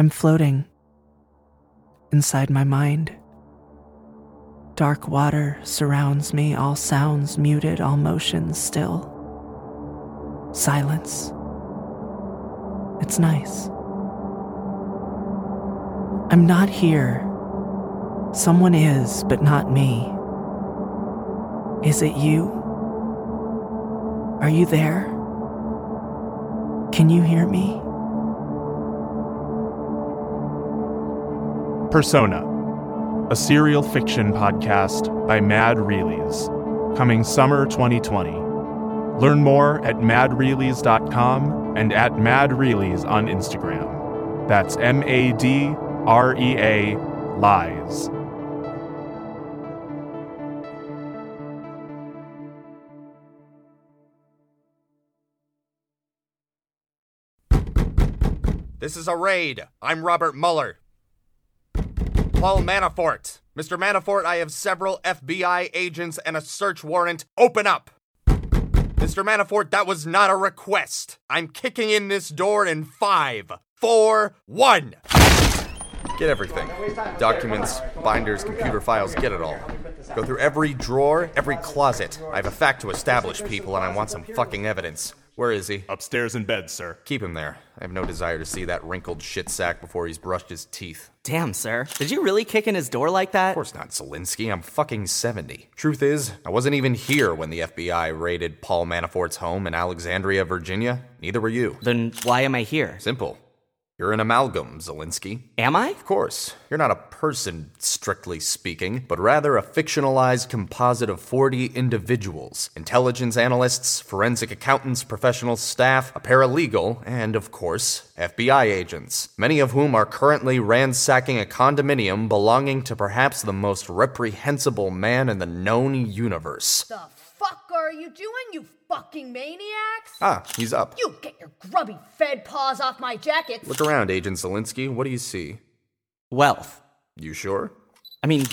I'm floating inside my mind. Dark water surrounds me, all sounds muted, all motions still. Silence. It's nice. I'm not here. Someone is, but not me. Is it you? Are you there? Can you hear me? Persona, a serial fiction podcast by Mad Realies, coming summer 2020. Learn more at madrealies.com and at madrealies on Instagram. That's M A D R E A Lies. This is a raid. I'm Robert Mueller. Paul Manafort. Mr. Manafort, I have several FBI agents and a search warrant. Open up. Mr. Manafort, that was not a request. I'm kicking in this door in five, four, one. Get everything documents, binders, computer files, get it all. Go through every drawer, every closet. I have a fact to establish, people, and I want some fucking evidence. Where is he? Upstairs in bed, sir. Keep him there. I have no desire to see that wrinkled shit sack before he's brushed his teeth. Damn, sir. Did you really kick in his door like that? Of course not, Zelensky. I'm fucking 70. Truth is, I wasn't even here when the FBI raided Paul Manafort's home in Alexandria, Virginia. Neither were you. Then why am I here? Simple. You're an amalgam, Zelensky. Am I? Of course, you're not a person, strictly speaking, but rather a fictionalized composite of 40 individuals intelligence analysts, forensic accountants, professional staff, a paralegal, and, of course, FBI agents, many of whom are currently ransacking a condominium belonging to perhaps the most reprehensible man in the known universe. The fuck are you doing, you fucking maniacs? Ah, he's up. You get your grubby fed paws off my jacket. Look around, Agent Zelensky. What do you see? Wealth. You sure? I mean,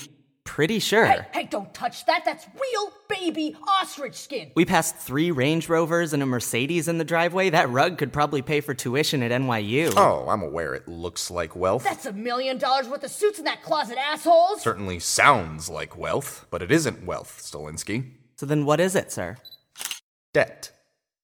pretty sure. Hey, hey, don't touch that. That's real baby ostrich skin. We passed three Range Rovers and a Mercedes in the driveway. That rug could probably pay for tuition at NYU. Oh, I'm aware it looks like wealth. That's a million dollars worth of suits in that closet, assholes. Certainly sounds like wealth, but it isn't wealth, Zelensky. So then what is it, sir? Debt.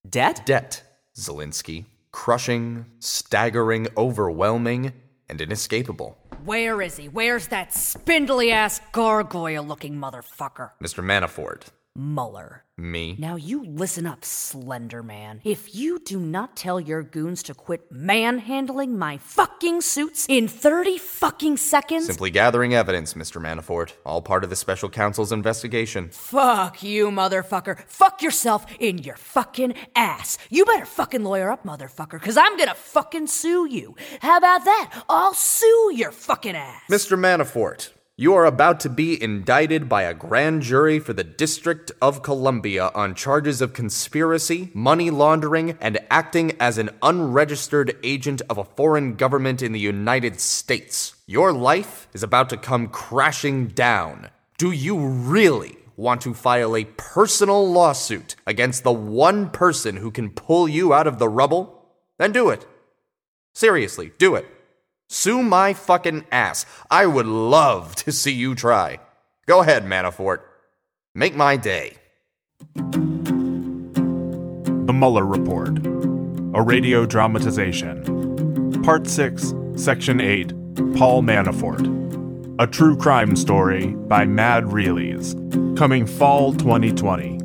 Debt? Debt, Zelensky. Crushing, staggering, overwhelming, and inescapable. Where is he? Where's that spindly ass gargoyle looking motherfucker? Mr. Manafort. Mueller. Me. Now you listen up, Slender Man. If you do not tell your goons to quit manhandling my fucking suits in 30 fucking seconds, Simply gathering evidence, Mr. Manafort. All part of the special counsel's investigation. fuck you, motherfucker. Fuck yourself in your fucking ass. You better fucking lawyer up, motherfucker, because I'm gonna fucking sue you. How about that? I'll sue your fucking ass. Mr. Manafort, you are about to be indicted by a grand jury for the District of Columbia on charges of conspiracy, money laundering, and acting as an unregistered agent of a foreign government in the United States. Your life is about to come crashing down. Do you really want to file a personal lawsuit against the one person who can pull you out of the rubble? Then do it. Seriously, do it. Sue my fucking ass. I would love to see you try. Go ahead, Manafort. Make my day. The Mueller Report, a radio dramatization. Part 6, Section 8 Paul Manafort. A true crime story by Mad Realies. Coming fall 2020.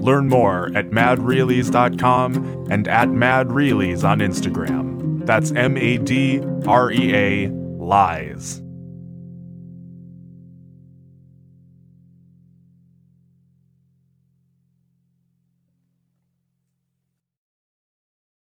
Learn more at madrealies.com and at madrealies on Instagram. That's M A D R E A Lies.